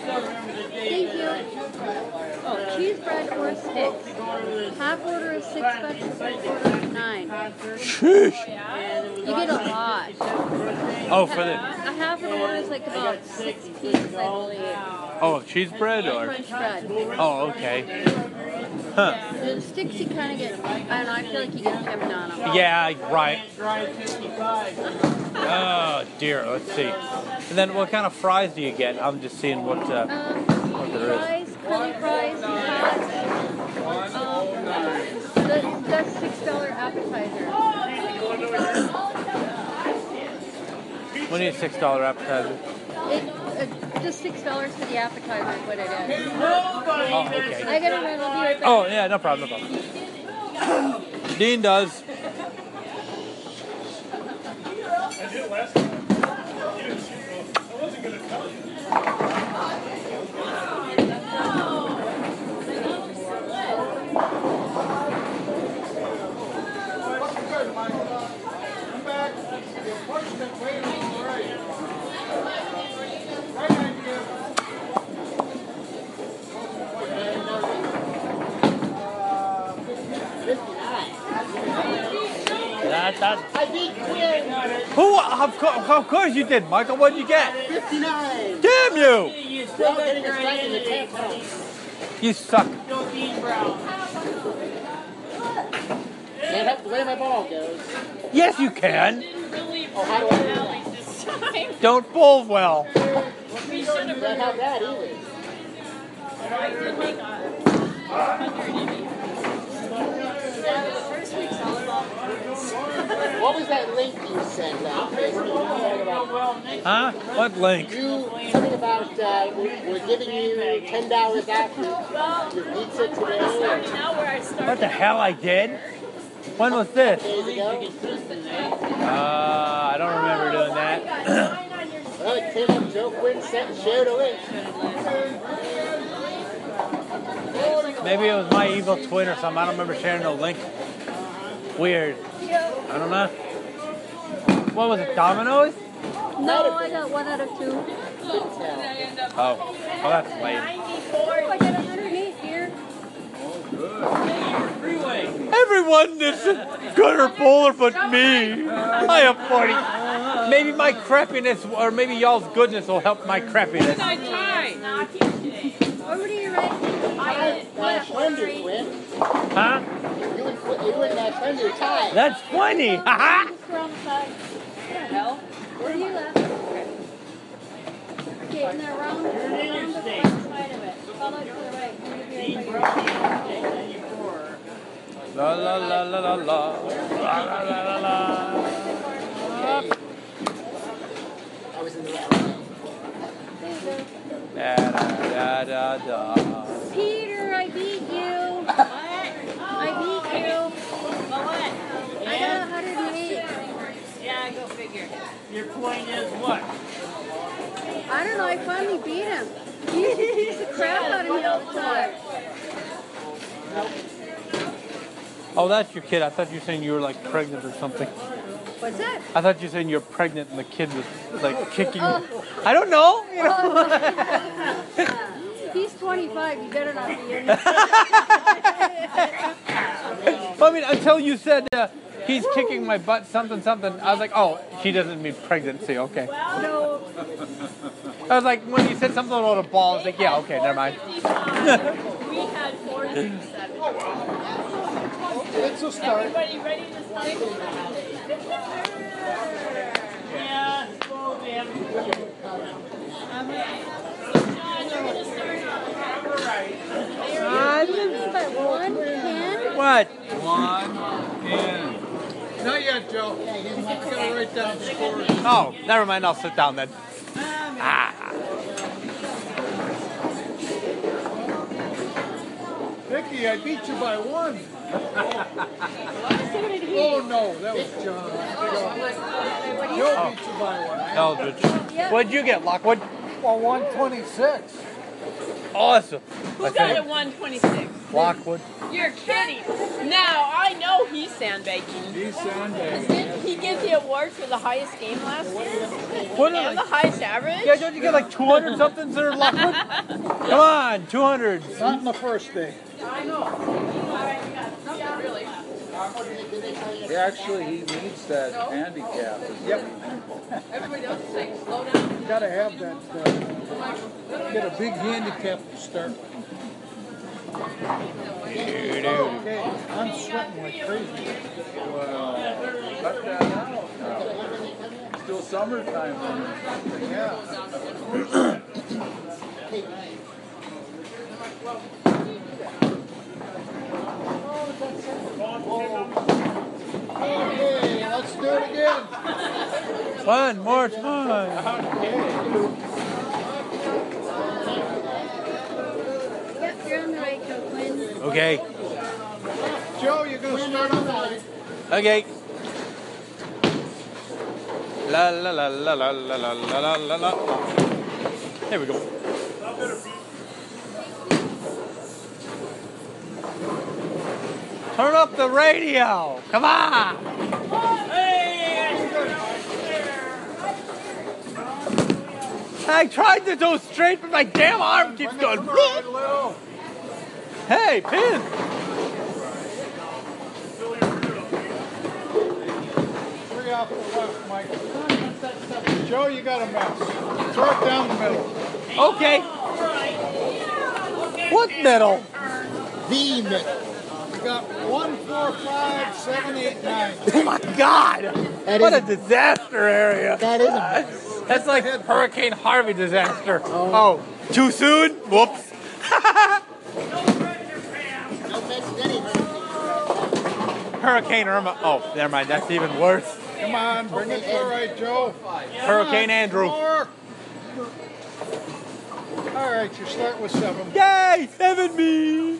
Thank you. Oh, cheese bread or sticks. Half order is six bucks, full order is nine. Sheesh. You get a lot. Oh, for the A half an order is like about six pieces, I believe. oh cheese bread or French bread. oh okay. Huh. The sticks you kind of get, I don't know, I feel like you get on them. Yeah, right. Oh dear. Let's see. And then what kind of fries do you get? I'm just seeing what. Uh, Um, what there is. fries, curly fries, you have, um, the, the six dollar appetizer. We need a six dollar appetizer. It, uh, just six dollars for the appetizer is what it is. Oh, okay. I gotta run, I'll be right back. Oh yeah, no problem, no problem. Dean does. What's good, Michael? That, that. I beat Quinn. Who? Of course, of course you did, Michael. What'd you get? 59. Damn you! You still getting a strike in the tenth. You suck. Don't Dean Brown. Can't help the way my ball goes. Yes, you can. Oh, how do I do Don't bowl well. Can't help that either. What was that link you sent out? Huh? What link? You something about uh, we're, giving you ten dollars off your, pizza today What the hell I did? When was this? Uh, I don't remember doing that. Well, it came up. Joe Quinn sent shared a link. Maybe it was my evil twin or something. I don't remember sharing the link. Weird. I don't know. What was it? Domino's? No, I got one out of two. Oh. Oh, that's lame. Oh, I got 108 here. Everyone is good or bowler but me. I am 40. Maybe my crappiness, or maybe y'all's goodness will help my crappiness. Over to your right. Uh, Slender Quinn. Huh? You and Qu- you and uh, Slender tied. That's funny. Haha. Just around side. Hell? Where do you left? Okay, and then around, around the front side of it. Follow to the right. You're gonna be right by your- La la la la la la. La la la la la. I was in the right. There you go. Da da da da. Peter, I beat you. I beat you. I got 108. Yeah, go figure. Your point is what? I don't know, I finally beat him. He used to beat the crap out of me all the time. Oh, that's your kid. I thought you were saying you were like pregnant or something. What's that? I thought you were saying you're pregnant and the kid was like kicking. Oh. I don't know. You know. He's 25. You better not be in I mean, until you said uh, he's kicking my butt, something, something. I was like, oh, she doesn't mean pregnancy. Okay. No. I was like, when you said something about a ball, I was like, yeah, okay, never mind. We had 40 It's a start. Everybody ready to start? Yeah, well, we haven't. By one ten? What? One in. Not yet, Joe. You gotta write down the scores. Oh, never mind. I'll sit down then. Ah. Vicky, I beat you by one. So did he. Oh no, that was John. Joe beat you by one. Eldridge. Yeah. What'd you get, Lockwood? Well, 126. Awesome. Who I got a 126? Lockwood. You're kidding. Now, I know he's sandbagging. He's sandbagging. He gives the award for the highest game last year What and the highest average. Yeah, don't you get like 200 something, sir, Lockwood? Come on, 200. Not in the first day. He actually, he needs that handicap. Yep. Everybody else is saying slow down. Gotta have that. Uh, get a big handicap to start. Okay, I'm sweating like crazy. Well, cut that out now. Still summertime. Yeah. Okay, let's do it again. One more time. Yep, you're on the right, Joe Okay. Joe, you're gonna start on the right. Okay. La la la la la la la la la la la. There we go. Turn up the radio. Come on. Hey! I tried to go straight, but my damn arm keeps going. to the right a little. Hey, pin. Three off the left, Mike. Joe, you got a mess. Throw it down the middle. Okay. What middle? The middle. You got one, four, five, seven, eight, nine. Oh my God! That what is a disaster area. That is a mess. That's like Hurricane Harvey disaster. Oh, oh too soon? Whoops. No mention any hurricane. Hurricane Irma. Oh, never mind. That's even worse. Come on, bring it to the right, Joe. Hurricane Andrew. More. All right, you start with seven. Yay! Seven me.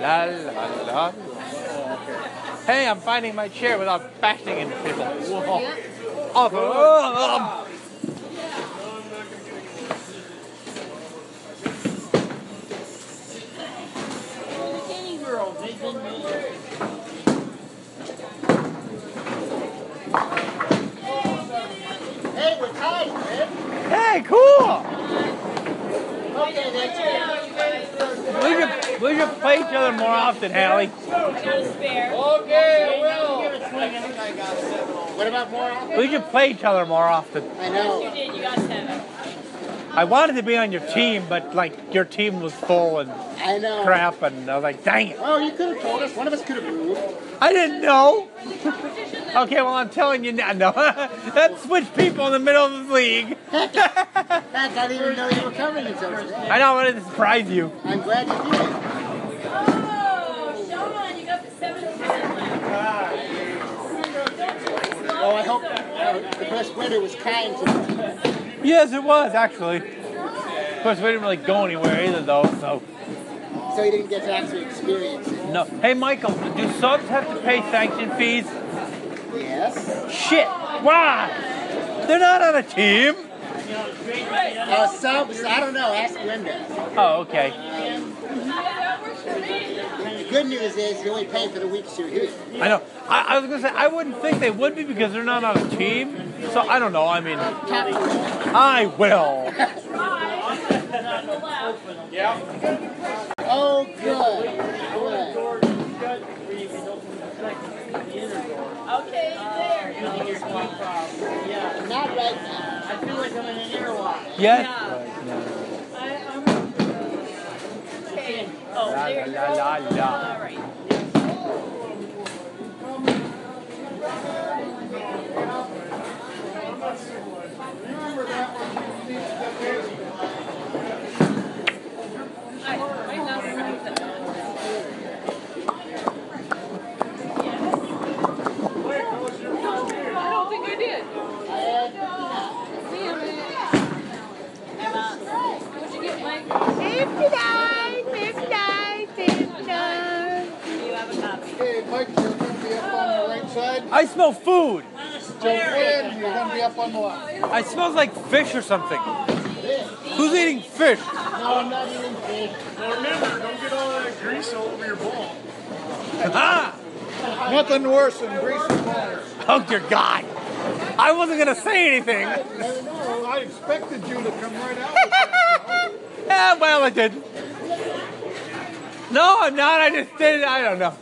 La la la. Hey, I'm finding my chair without bashing into people. Whoa. Oh, awesome. Oh, oh. Any girls, they didn't. Hey, we're tied, man. Hey, cool. Okay, that's it. We should, we should play each other more often, Hallie. Got a spare. Okay, I will. What about more? We should play each other more often. I know. You know. did. You got seven. I wanted to be on your team, but like your team was full and I know. crap, and I was like, dang it. Oh, you could have told us. One of us could have moved. I didn't know. Okay, well, I'm telling you now. No, let's switch people in the middle of the league. Heck, I didn't even know you were coming until today. I know I wanted to surprise you. I'm glad you did. Oh, Sean, you got the seven ten left. Oh, I hope uh, the best winner was kind to me. Yes, it was actually. Of course, we didn't really go anywhere either, though. So So you didn't get to actually experience it. no. Hey, Michael, do subs have to pay sanction fees? Yes. Shit. Why? They're not on a team. Uh, subs, I don't know. Ask Linda. Oh, okay. The good news is you're only paying for the weeks you're here. I know. I, I was gonna say I wouldn't think they would be because they're not on a team. So I don't know. I mean, I will. Yeah. Oh, good. Good. Okay, there. Yeah, Not right now. I feel like I'm in an airlock. Yes. Yeah. But, Oh, La, there you la, go. la, la. All right. Remember that one, you need to get busy. I, I'm not ready for that. I don't think I did. Damn it. Emma, what'd you get, Mike? Do you have a copy? Hey, Mike, you're gonna be up on the right side. I smell food. Joe Quinn, you're gonna be up on the left. I smells like fish or something. Who's eating fish? No, I'm not eating fish. Now remember, don't get all that grease all over your ball. Ah! Nothing worse than greasy balls. Oh dear God! I wasn't gonna say anything. Never know. I expected you to come right out. with. Yeah, well, I did. No, I'm not. I just did it. I don't know.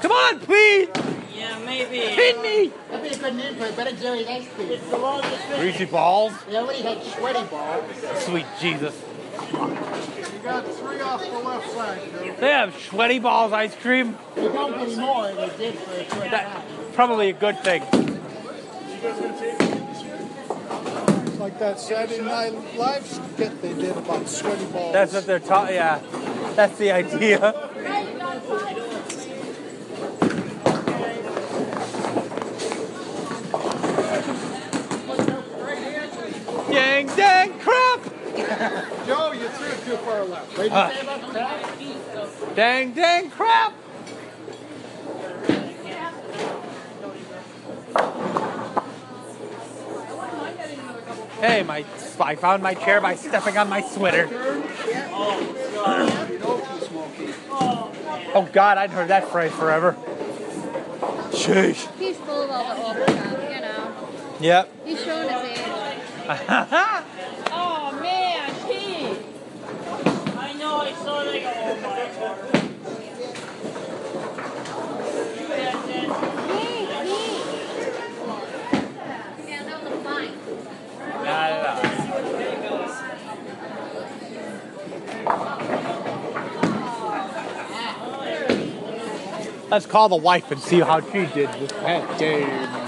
Come on, please. Yeah, maybe. Hit me. That'd be a good name for it. Ben and Jerry's ice cream. It's the longest Greasy balls. They already had sweaty balls. Sweet Jesus. You got three off the left side, Joe. They have sweaty balls ice cream. They don't put anymore. They did for a short That time. probably a good thing. Like that Saturday Night Live skit they did about sweaty balls. That's what they're talking. Yeah, that's the idea. Dang, dang, crap! Joe, you threw it too far left. What did you Ah. say about crab? Dang, dang, crap! Hey, my I found my chair by stepping on my sweater. Oh God, I'd heard that phrase forever. Sheesh. He's full of all the awful stuff, you know. Yep. He's showing his age. Oh, man, Pete. I know, I saw go, that a fine. Let's call the wife and see how she did this past game.